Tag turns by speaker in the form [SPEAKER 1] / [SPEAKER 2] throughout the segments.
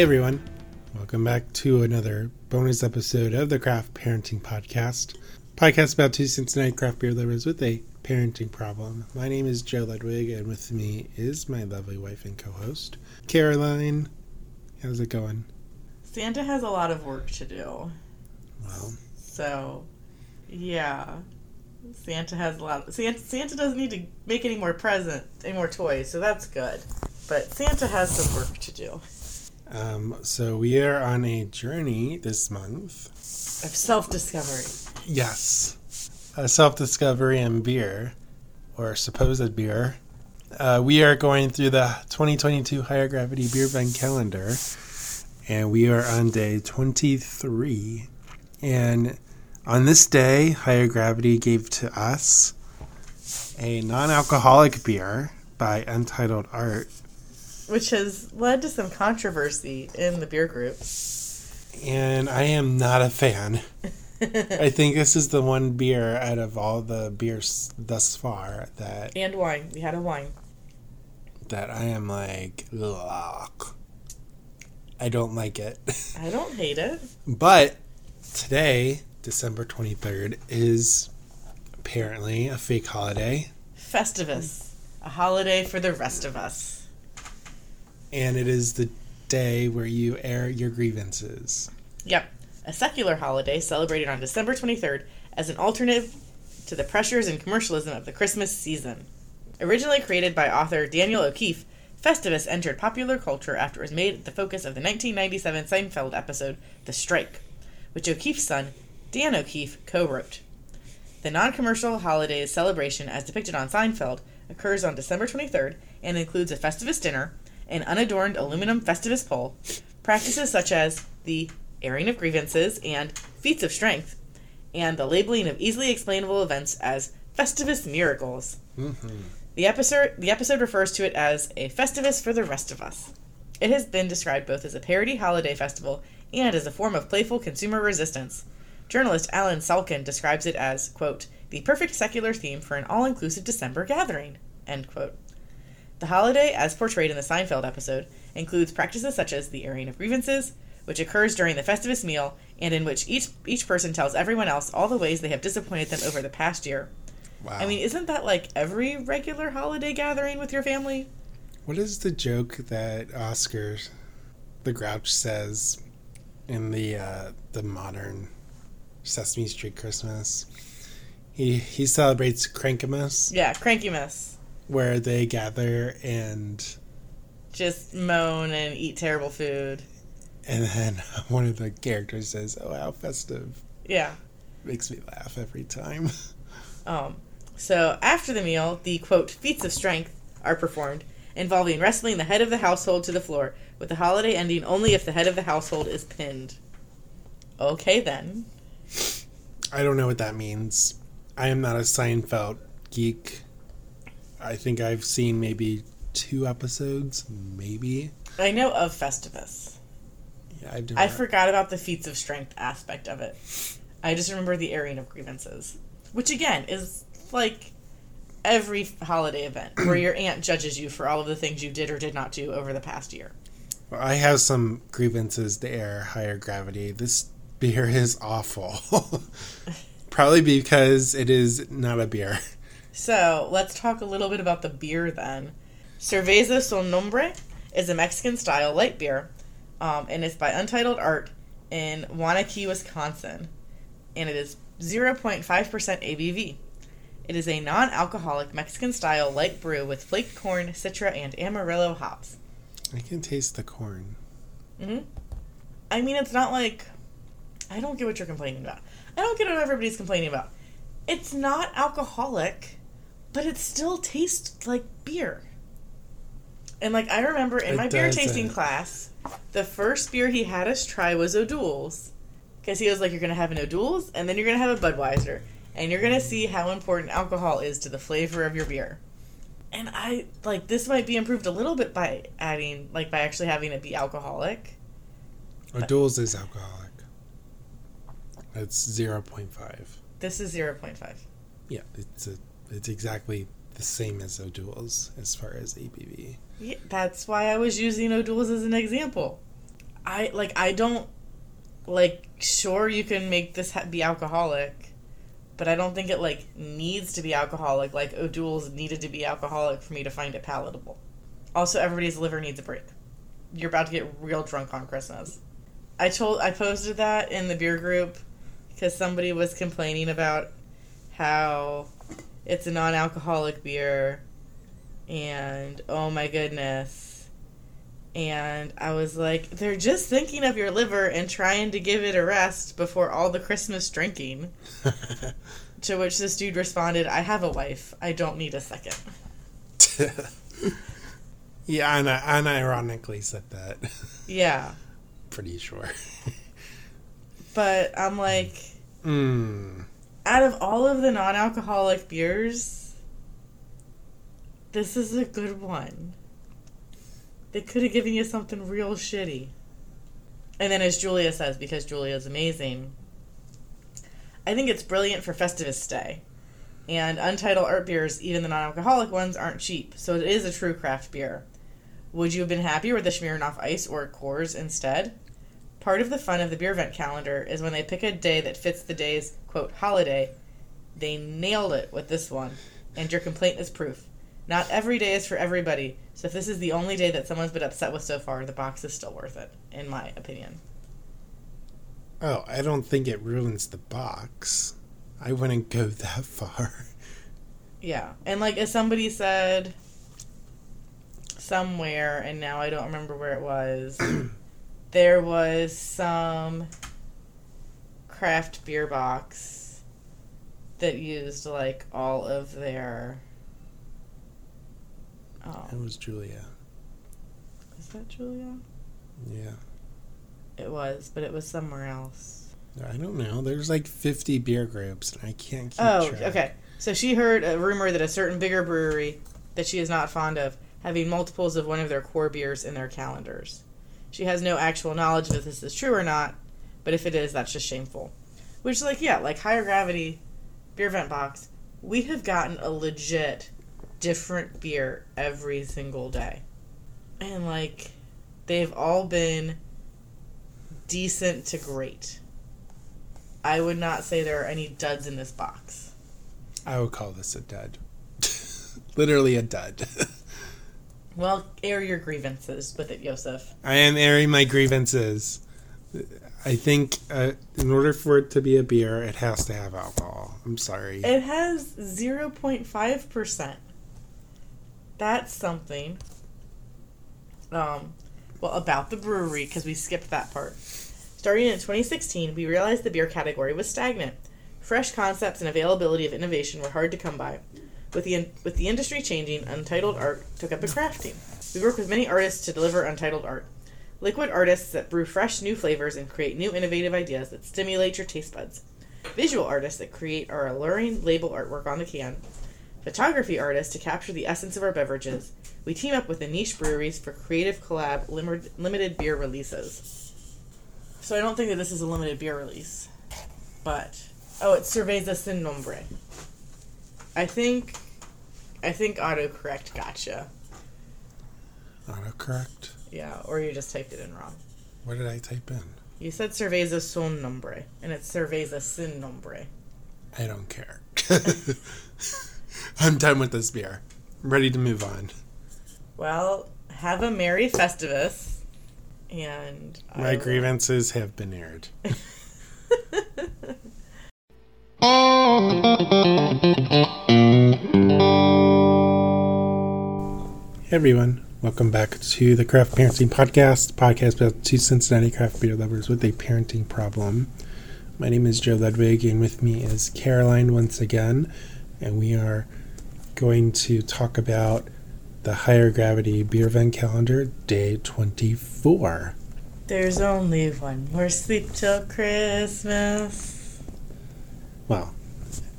[SPEAKER 1] Hey everyone, welcome back to another bonus episode of the Craft Parenting Podcast. Podcast about two Cincinnati craft beer lovers with a parenting problem. My name is Joe Ludwig, and with me is my lovely wife and co-host Caroline. How's it going?
[SPEAKER 2] Santa has a lot of work to do.
[SPEAKER 1] Well,
[SPEAKER 2] So, yeah. Santa has a lot. Santa, Santa doesn't need to make any more presents, any more toys, so that's good. But Santa has some work to do
[SPEAKER 1] um, so we are on a journey this month.
[SPEAKER 2] of self-discovery.
[SPEAKER 1] Yes, a self-discovery and beer, or supposed beer. Uh, we are going through the 2022 Higher Gravity Beervent calendar, and we are on day 23. And on this day, Higher Gravity gave to us a non-alcoholic beer by Untitled Art.
[SPEAKER 2] Which has led to some controversy in the beer group.
[SPEAKER 1] And I am not a fan. I think this is the one beer out of all the beers thus far that
[SPEAKER 2] and wine. We had a wine.
[SPEAKER 1] that I am like, ugh. I don't like it.
[SPEAKER 2] I don't hate it.
[SPEAKER 1] but today, December 23rd, is apparently a fake holiday,
[SPEAKER 2] Festivus, a holiday for the rest of us.
[SPEAKER 1] And it is the day where you air your grievances.
[SPEAKER 2] Yep, a secular holiday celebrated on December 23rd as an alternative to the pressures and commercialism of the Christmas season. Originally created by author Daniel O'Keefe, Festivus entered popular culture after it was made the focus of the 1997 Seinfeld episode The Strike, which O'Keefe's son, Dan O'Keefe, co wrote. The non commercial holiday's celebration, as depicted on Seinfeld, occurs on December 23rd and includes a Festivus dinner, an unadorned aluminum Festivus pole, practices such as the airing of grievances and feats of strength, and the labeling of easily explainable events as Festivus miracles. Mm-hmm. The episode the episode refers to it as a Festivus for the rest of us. It has been described both as a parody holiday festival and as a form of playful consumer resistance. Journalist Allen Salkin describes it as, quote, the perfect secular theme for an all-inclusive December gathering, end quote. The holiday, as portrayed in the Seinfeld episode, includes practices such as the airing of grievances, which occurs during the Festivus meal and in which each each person tells everyone else all the ways they have disappointed them over the past year.
[SPEAKER 1] Wow.
[SPEAKER 2] I mean, isn't that like every regular holiday gathering with your family?
[SPEAKER 1] What is the joke that Oscar the Grouch says in the uh, the modern Sesame Street Christmas? He he celebrates Crankimus,
[SPEAKER 2] Yeah, crankiness.
[SPEAKER 1] Where they gather and
[SPEAKER 2] Just moan and eat terrible food.
[SPEAKER 1] and then one of the characters says, "Oh, how festive!"
[SPEAKER 2] Yeah.
[SPEAKER 1] Makes me laugh every time.
[SPEAKER 2] Um, so after the meal, the quote feats of strength are performed, involving wrestling the head of the household to the floor, with the holiday ending only if the head of the household is pinned. Okay then.
[SPEAKER 1] I don't know what that means. I am not a Seinfeld geek. I think I've seen maybe two episodes, maybe.
[SPEAKER 2] I know of Festivus.
[SPEAKER 1] Yeah, I've
[SPEAKER 2] I forgot about the feats of strength aspect of it. I just remember the airing of grievances, which again is like every holiday event where your aunt judges you for all of the things you did or did not do over the past year.
[SPEAKER 1] Well, I have some grievances to air higher gravity. This beer is awful. Probably because it is not a beer.
[SPEAKER 2] So let's talk a little bit about the beer then. Cerveza Sol Nombre is a Mexican style light beer, um, and it's by Untitled Art in Waunakee, Wisconsin, and it is 0.5% ABV. It is a non alcoholic Mexican style light brew with flaked corn, citra, and amarillo hops.
[SPEAKER 1] I can taste the corn.
[SPEAKER 2] hmm I mean, it's not like. I don't get what you're complaining about. I don't get what everybody's complaining about. It's not alcoholic, but it still tastes like beer. And like I remember in
[SPEAKER 1] It
[SPEAKER 2] my beer
[SPEAKER 1] doesn't.
[SPEAKER 2] tasting class, the first beer he had us try was O'Doul's. Because he was like, you're going to have an O'Doul's, and then you're going to have a Budweiser. And you're going to see how important alcohol is to the flavor of your beer. And I, like, this might be improved a little bit by adding, like, by actually having it be alcoholic.
[SPEAKER 1] O'Doul's is alcoholic. It's 0.5.
[SPEAKER 2] This is 0.5.
[SPEAKER 1] Yeah, it's a, it's exactly the same as O'Doul's as far as ABV.
[SPEAKER 2] Yeah, that's why I was using O'Doul's as an example. I like I don't like sure you can make this ha- be alcoholic, but I don't think it like needs to be alcoholic like O'Doul's needed to be alcoholic for me to find it palatable. Also, everybody's liver needs a break. You're about to get real drunk on Christmas. I told I posted that in the beer group because somebody was complaining about how it's a non-alcoholic beer and oh my goodness and i was like they're just thinking of your liver and trying to give it a rest before all the christmas drinking to which this dude responded i have a wife i don't need a second
[SPEAKER 1] yeah, and I unironically said that.
[SPEAKER 2] yeah
[SPEAKER 1] Pretty sure.
[SPEAKER 2] but i'm like
[SPEAKER 1] Mm.
[SPEAKER 2] Out of all of the non-alcoholic beers this is a good one. They could have given you something real shitty. And then as julia says because julia is amazing i think it's brilliant for festivus day. And untitled art beers even the non-alcoholic ones aren't cheap. So it is a true craft beer. Would you have been happier with the Smirnoff Ice or Coors instead? Part of the fun of the Beervent calendar is when they pick a day that fits the day's quote holiday. They nailed it with this one, and your complaint is proof. Not every day is for everybody, so if this is the only day that someone's been upset with so far, the box is still worth it, in my opinion.
[SPEAKER 1] Oh, I don't think it ruins the box. I wouldn't go that far.
[SPEAKER 2] Yeah, and like as somebody said somewhere, and now I don't remember where it was, there was some craft beer box that used like all of their. Oh,
[SPEAKER 1] It was Julia.
[SPEAKER 2] is that Julia?
[SPEAKER 1] Yeah.
[SPEAKER 2] It was, but it was somewhere else.
[SPEAKER 1] I don't know. There's like 50 beer groups, and I can't keep
[SPEAKER 2] Oh,
[SPEAKER 1] track.
[SPEAKER 2] okay. So she heard a rumor that a certain bigger brewery that she is not fond of having multiples of one of their core beers in their calendars. She has no actual knowledge of if this is true or not, but if it is, that's just shameful. Which, like, yeah, like higher gravity Beervent box, we have gotten a legit different beer every single day. And, like, they've all been decent to great. I would not say there are any duds in this box.
[SPEAKER 1] I would call this a dud. Literally a dud.
[SPEAKER 2] Well, air your grievances with it, Yosef.
[SPEAKER 1] I am airing my grievances. I think uh, in order for it to be a beer, it has to have alcohol. I'm sorry.
[SPEAKER 2] It has 0.5%. That's something. Um, well, about the brewery, because we skipped that part. Starting in 2016, we realized the beer category was stagnant. Fresh concepts and availability of innovation were hard to come by. With the, with the industry changing, Untitled Art took up a crafting. We work with many artists to deliver Untitled Art. Liquid artists that brew fresh new flavors and create new innovative ideas that stimulate your taste buds. Visual artists that create our alluring label artwork on the can. Photography artists to capture the essence of our beverages. We team up with the niche breweries for creative collab lim- limited beer releases. So I don't think that this is a limited beer release. But oh, it's Cerveza Sin Nombre. I think I think autocorrect gotcha.
[SPEAKER 1] Autocorrect.
[SPEAKER 2] Yeah, or you just typed it in wrong.
[SPEAKER 1] What did I type in?
[SPEAKER 2] You said Cerveza Son Nombre, and it's Cerveza Sin Nombre.
[SPEAKER 1] I don't care. I'm done with this beer. I'm ready to move on.
[SPEAKER 2] Well, have a Merry Festivus, and I
[SPEAKER 1] My
[SPEAKER 2] will-
[SPEAKER 1] grievances have been aired. Hey everyone, welcome back to the Craft Parenting Podcast, podcast about two Cincinnati craft beer lovers with a parenting problem. My name is Joe Ludwig, and with me is Caroline once again, and we are going to talk about the Higher Gravity Beervent Calendar, Day 24.
[SPEAKER 2] There's only one more sleep till Christmas.
[SPEAKER 1] Well,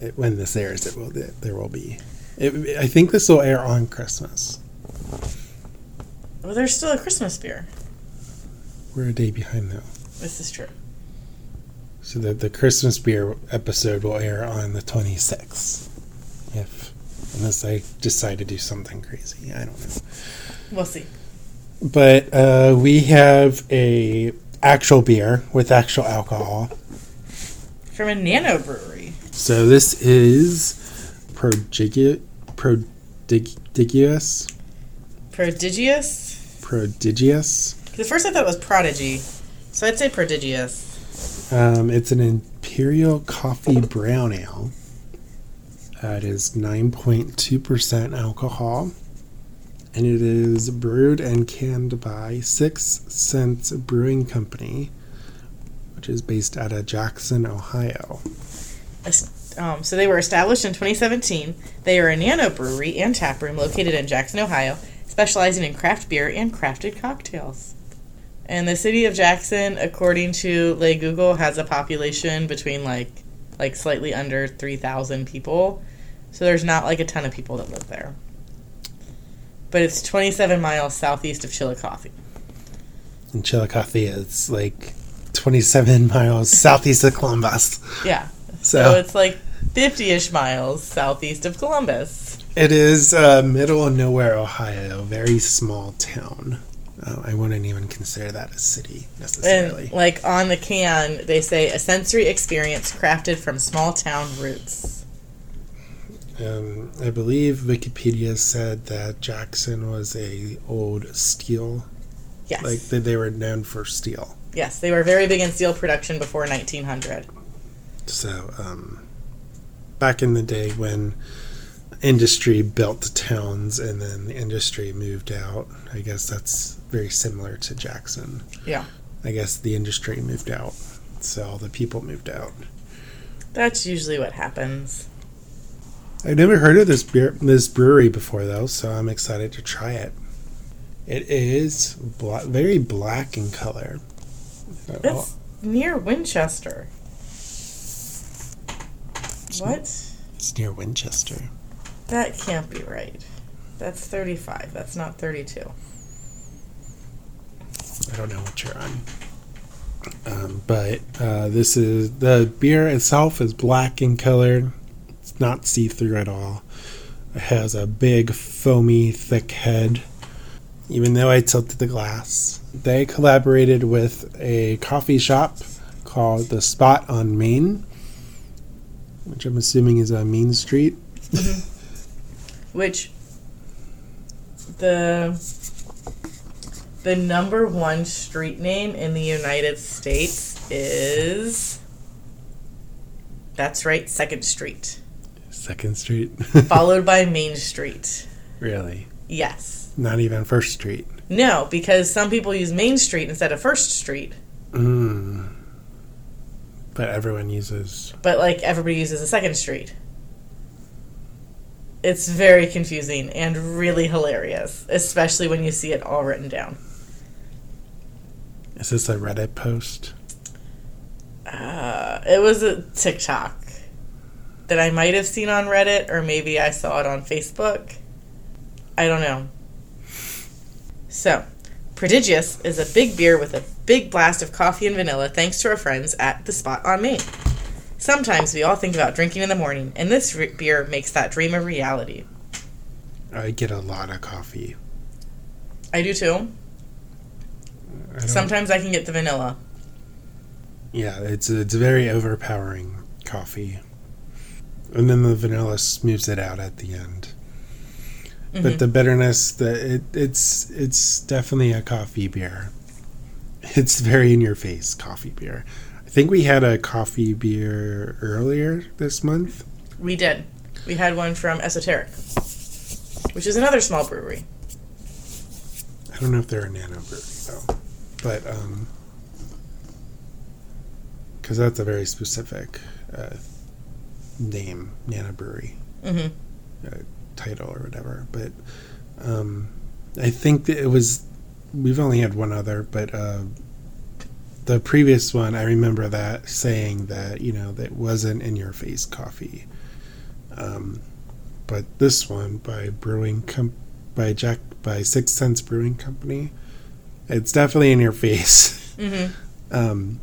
[SPEAKER 1] it, when this airs, it will there will be. It, I think this will air on Christmas.
[SPEAKER 2] Well, there's still a Christmas beer.
[SPEAKER 1] We're a day behind though.
[SPEAKER 2] This is true.
[SPEAKER 1] So that the Christmas beer episode will air on the 26th. If unless I decide to do something crazy, I don't know.
[SPEAKER 2] We'll see.
[SPEAKER 1] but uh, we have a actual beer with actual alcohol.
[SPEAKER 2] From a nano brewery.
[SPEAKER 1] So this is prodigious, prodigious,
[SPEAKER 2] Prodigious.
[SPEAKER 1] Prodigious.
[SPEAKER 2] The first I thought it was prodigy, so I'd say prodigious.
[SPEAKER 1] Um, it's an imperial coffee brown ale. Uh, it is 9.2% alcohol. And it is brewed and canned by Sixth Sense Brewing Company, which is based out of Jackson, Ohio.
[SPEAKER 2] Um, so they were established in 2017. They are a nano brewery and tap room located in Jackson, Ohio, specializing in craft beer and crafted cocktails. And the city of Jackson, according to Lay Google, has a population between like like slightly under 3,000 people. So there's not like a ton of people that live there. But it's 27 miles southeast of Chillicothe.
[SPEAKER 1] And Chillicothe is like 27 miles southeast of Columbus.
[SPEAKER 2] Yeah.
[SPEAKER 1] So,
[SPEAKER 2] So it's like 50-ish miles southeast of Columbus.
[SPEAKER 1] It is uh, middle of nowhere, Ohio, very small town. Uh, I wouldn't even consider that a city necessarily.
[SPEAKER 2] And like on the can, they say a sensory experience crafted from small town roots.
[SPEAKER 1] Um, I believe Wikipedia said that Jackson was a old steel,
[SPEAKER 2] Yes.
[SPEAKER 1] like that they were known for steel.
[SPEAKER 2] yes, they were very big in steel production before 1900.
[SPEAKER 1] So, um, back in the day when industry built the towns and then the industry moved out, I guess that's very similar to Jackson.
[SPEAKER 2] Yeah.
[SPEAKER 1] I guess the industry moved out, so all the people moved out.
[SPEAKER 2] That's usually what happens.
[SPEAKER 1] I've never heard of this beer, this brewery before though, so I'm excited to try it. It is bla- very black in color.
[SPEAKER 2] It's near Winchester. What?
[SPEAKER 1] It's near Winchester.
[SPEAKER 2] That can't be right. That's 35. That's not 32.
[SPEAKER 1] I don't know what you're on. Um, but uh, this is the beer itself is black in color. It's not see through at all. It has a big, foamy, thick head. Even though I tilted the glass, they collaborated with a coffee shop called The Spot on Main, which I'm assuming is on Main Street.
[SPEAKER 2] Which the the number one street name in the United States is That's right, Second Street,
[SPEAKER 1] Second Street.
[SPEAKER 2] followed by Main Street.
[SPEAKER 1] really?
[SPEAKER 2] Yes.
[SPEAKER 1] Not even First Street.
[SPEAKER 2] No, because some people use Main Street instead of First Street,
[SPEAKER 1] Mm. But everyone uses
[SPEAKER 2] but like everybody uses a Second Street. It's very confusing and really hilarious, especially when you see it all written down.
[SPEAKER 1] Is this a Reddit post?
[SPEAKER 2] Uh, it was a TikTok that I might have seen on Reddit, or maybe I saw it on Facebook. I don't know. So, Prodigious is a big beer with a big blast of coffee and vanilla thanks to our friends at The Spot on Main. Sometimes we all think about drinking in the morning, and this re- beer makes that dream a reality.
[SPEAKER 1] I get a lot of coffee.
[SPEAKER 2] I do too.
[SPEAKER 1] I
[SPEAKER 2] Sometimes I can get the vanilla.
[SPEAKER 1] Yeah, it's it's very overpowering coffee, and then the vanilla smooths it out at the end.
[SPEAKER 2] Mhm.
[SPEAKER 1] But the bitterness, the it, it's it's definitely a coffee beer. It's very in your face coffee beer. I think we had a coffee beer earlier this month.
[SPEAKER 2] We did. We had one from Esoteric, which is another small brewery.
[SPEAKER 1] I don't know if they're a nano brewery though, but um, because that's a very specific uh, name, nano brewery
[SPEAKER 2] hmm
[SPEAKER 1] title or whatever. But um, I think that it was. We've only had one other, but uh, the previous one, I remember that saying that you know that wasn't in your face coffee. Um, but this one by Brewing Com- by Jack by Sixth Sense Brewing Company, it's definitely in your face.
[SPEAKER 2] hmm
[SPEAKER 1] Um,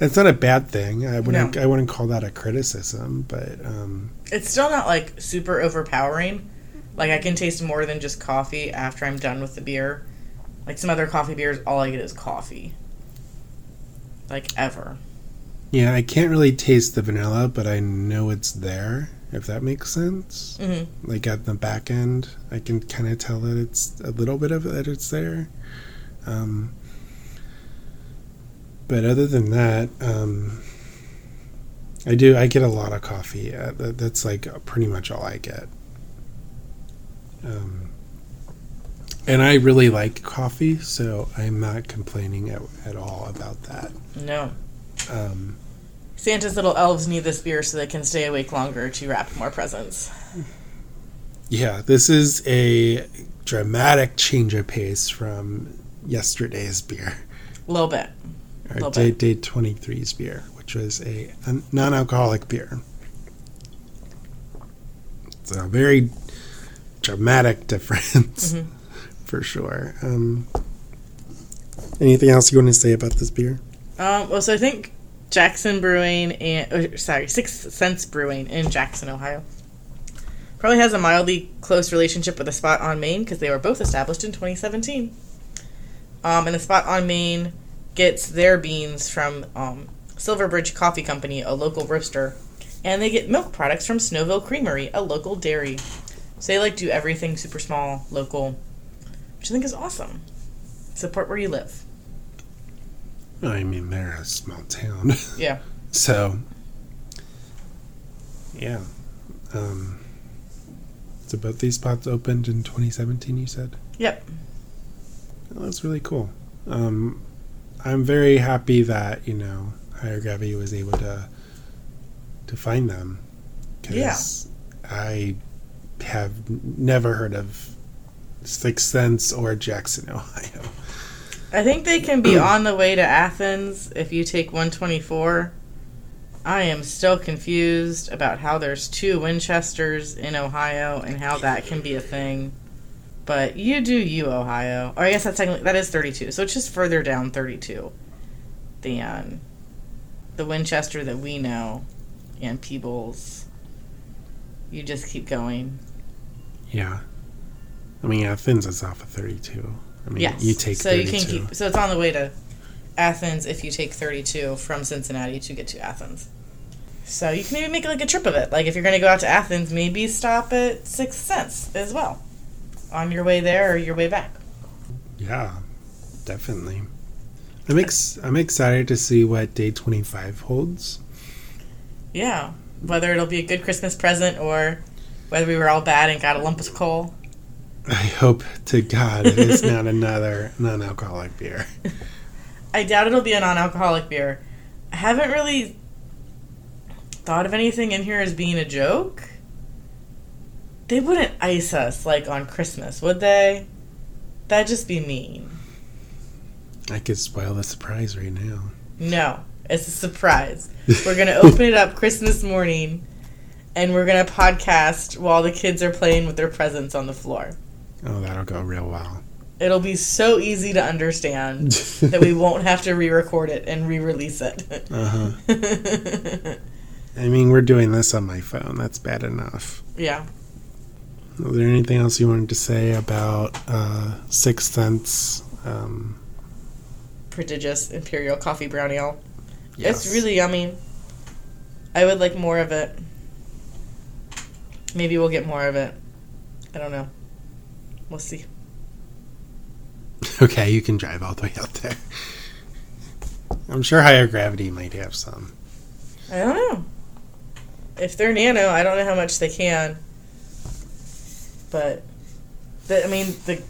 [SPEAKER 1] it's not a bad thing. I wouldn't.
[SPEAKER 2] No.
[SPEAKER 1] I wouldn't call that a criticism, but um,
[SPEAKER 2] It's still not like super overpowering. Like I can taste more than just coffee after I'm done with the beer. Like some other coffee beers, all I get is coffee. Like ever.
[SPEAKER 1] Yeah, I can't really taste the vanilla, but I know it's there. If that makes sense.
[SPEAKER 2] Mm-hmm.
[SPEAKER 1] Like at the back end, I can kind of tell that it's a little bit of it that it's there. Um, but other than that, um, I do. I get a lot of coffee. Uh, that, that's like pretty much all I get. Um, and I really like coffee, so I'm not complaining at, at all about that.
[SPEAKER 2] No.
[SPEAKER 1] Um,
[SPEAKER 2] Santa's little elves need this beer so they can stay awake longer to wrap more presents.
[SPEAKER 1] yeah, this is a dramatic change of pace from yesterday's beer,
[SPEAKER 2] A little bit.
[SPEAKER 1] or
[SPEAKER 2] Little
[SPEAKER 1] day,
[SPEAKER 2] bit.
[SPEAKER 1] day 23's beer, which was a, non alcoholic beer. It's a very dramatic difference,
[SPEAKER 2] Mhm.
[SPEAKER 1] For sure. Um, anything else you want to say about this beer?
[SPEAKER 2] Um, well, so I think Jackson Brewing and or, sorry, Sixth Sense Brewing in Jackson, Ohio, probably has a mildly close relationship with the Spot on Main because they were both established in 2017. Um, and the Spot on Main gets their beans from um, Silverbridge Coffee Company, a local roaster, and they get milk products from Snowville Creamery, a local dairy. So they like do everything super small, local, which I think is awesome. Support where you live.
[SPEAKER 1] I mean, they're a small town.
[SPEAKER 2] Yeah.
[SPEAKER 1] So, yeah. Um, so both these spots opened in 2017, you said?
[SPEAKER 2] Yep.
[SPEAKER 1] Well, that's really cool. Um, I'm very happy that, you know, Higher Gravity was able to to find them.
[SPEAKER 2] Yeah.
[SPEAKER 1] I have never heard of Sixth Sense or Jackson, Ohio.
[SPEAKER 2] I think they can be on the way to Athens if you take 124. I am still confused about how there's two Winchesters in Ohio and how that can be a thing. But you do you, Ohio. Or I guess that's technically that is 32, so it's just further down 32 than the Winchester that we know and Peebles. You just keep going.
[SPEAKER 1] Yeah. I mean, Athens is off of 32. I mean,
[SPEAKER 2] Yes.
[SPEAKER 1] you take
[SPEAKER 2] so
[SPEAKER 1] 32.
[SPEAKER 2] you can keep so it's on the way to Athens if you take 32 from Cincinnati to get to Athens. So you can maybe make like a trip of it. Like if you're going to go out to Athens, maybe stop at Sixth Sense as well on your way there or your way back.
[SPEAKER 1] Yeah, definitely. I'm ex- I'm excited to see what day 25 holds.
[SPEAKER 2] Yeah, whether it'll be a good Christmas present or whether we were all bad and got a lump of coal.
[SPEAKER 1] I hope to God it is not another non-alcoholic beer.
[SPEAKER 2] I doubt it'll be a non-alcoholic beer. I haven't really thought of anything in here as being a joke. They wouldn't ice us like on Christmas, would they? That'd just be mean.
[SPEAKER 1] I could spoil the surprise right now.
[SPEAKER 2] No, it's a surprise. We're gonna open it up Christmas morning, and we're gonna podcast while the kids are playing with their presents on the floor.
[SPEAKER 1] Oh, that'll go real well.
[SPEAKER 2] It'll be so easy to understand that we won't have to re-record it and re-release it.
[SPEAKER 1] Uh huh. I mean, we're doing this on my phone. That's bad enough.
[SPEAKER 2] yeah.
[SPEAKER 1] Was there anything else you wanted to say about uh, Sixth Sense? Um,
[SPEAKER 2] prodigious imperial coffee brown ale.
[SPEAKER 1] yes.
[SPEAKER 2] It's really yummy. I would like more of it. Maybe we'll get more of it. I don't know. We'll see.
[SPEAKER 1] okay. You can drive all the way out there. I'm sure higher gravity might have some.
[SPEAKER 2] I don't know. If they're nano, I don't know how much they can. But the, I mean the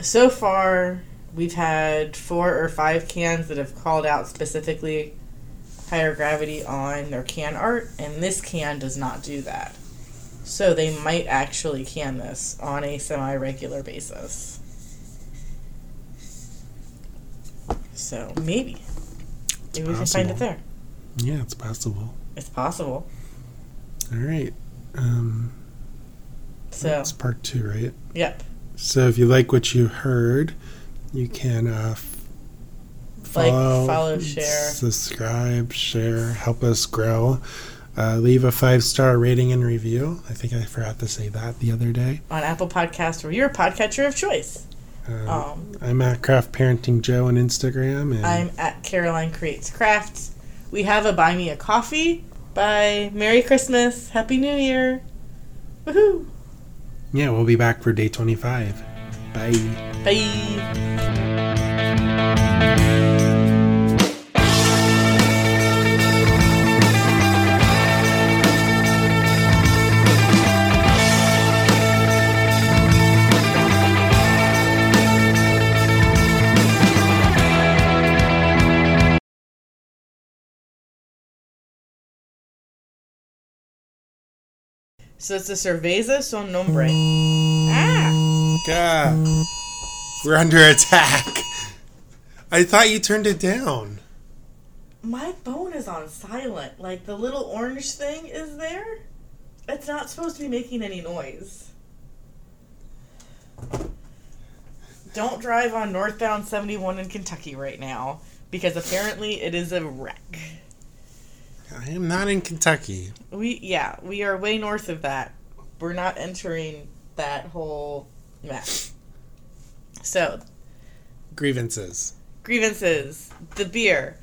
[SPEAKER 2] so far we've had four or five cans that have called out specifically higher gravity on their can art, and this can does not do that. So they might actually can this on a semi regular basis. So maybe. Maybe we can find it there.
[SPEAKER 1] Yeah, it's possible.
[SPEAKER 2] It's possible.
[SPEAKER 1] All right. Um,
[SPEAKER 2] So,
[SPEAKER 1] that's part two, right?
[SPEAKER 2] yep.
[SPEAKER 1] So if you like what you heard, you can uh, f-
[SPEAKER 2] Like,
[SPEAKER 1] follow,
[SPEAKER 2] follow, share.
[SPEAKER 1] subscribe, share, help us grow. Uh, leave a five star rating and review. I think I forgot to say that the other day.
[SPEAKER 2] On Apple Podcast or your podcatcher of choice.
[SPEAKER 1] Um,
[SPEAKER 2] Um,
[SPEAKER 1] I'm at Craft Parenting Joe on Instagram, and
[SPEAKER 2] I'm at Caroline Creates Crafts. We have a Buy Me a Coffee by Merry Christmas, Happy New Year. Woohoo!
[SPEAKER 1] yeah, we'll be back for day 25. Bye.
[SPEAKER 2] Bye. So it's a cerveza son nombre. Ah!
[SPEAKER 1] God, we're under attack. I thought you turned it down.
[SPEAKER 2] My phone is on silent. Like the little orange thing is there. It's not supposed to be making any noise. Don't drive on northbound 71 in Kentucky right now because apparently it is a wreck.
[SPEAKER 1] I am not in Kentucky.
[SPEAKER 2] We yeah, we are way north of that. We're not entering that whole mess. So,
[SPEAKER 1] Grievances.
[SPEAKER 2] grievances. The beer.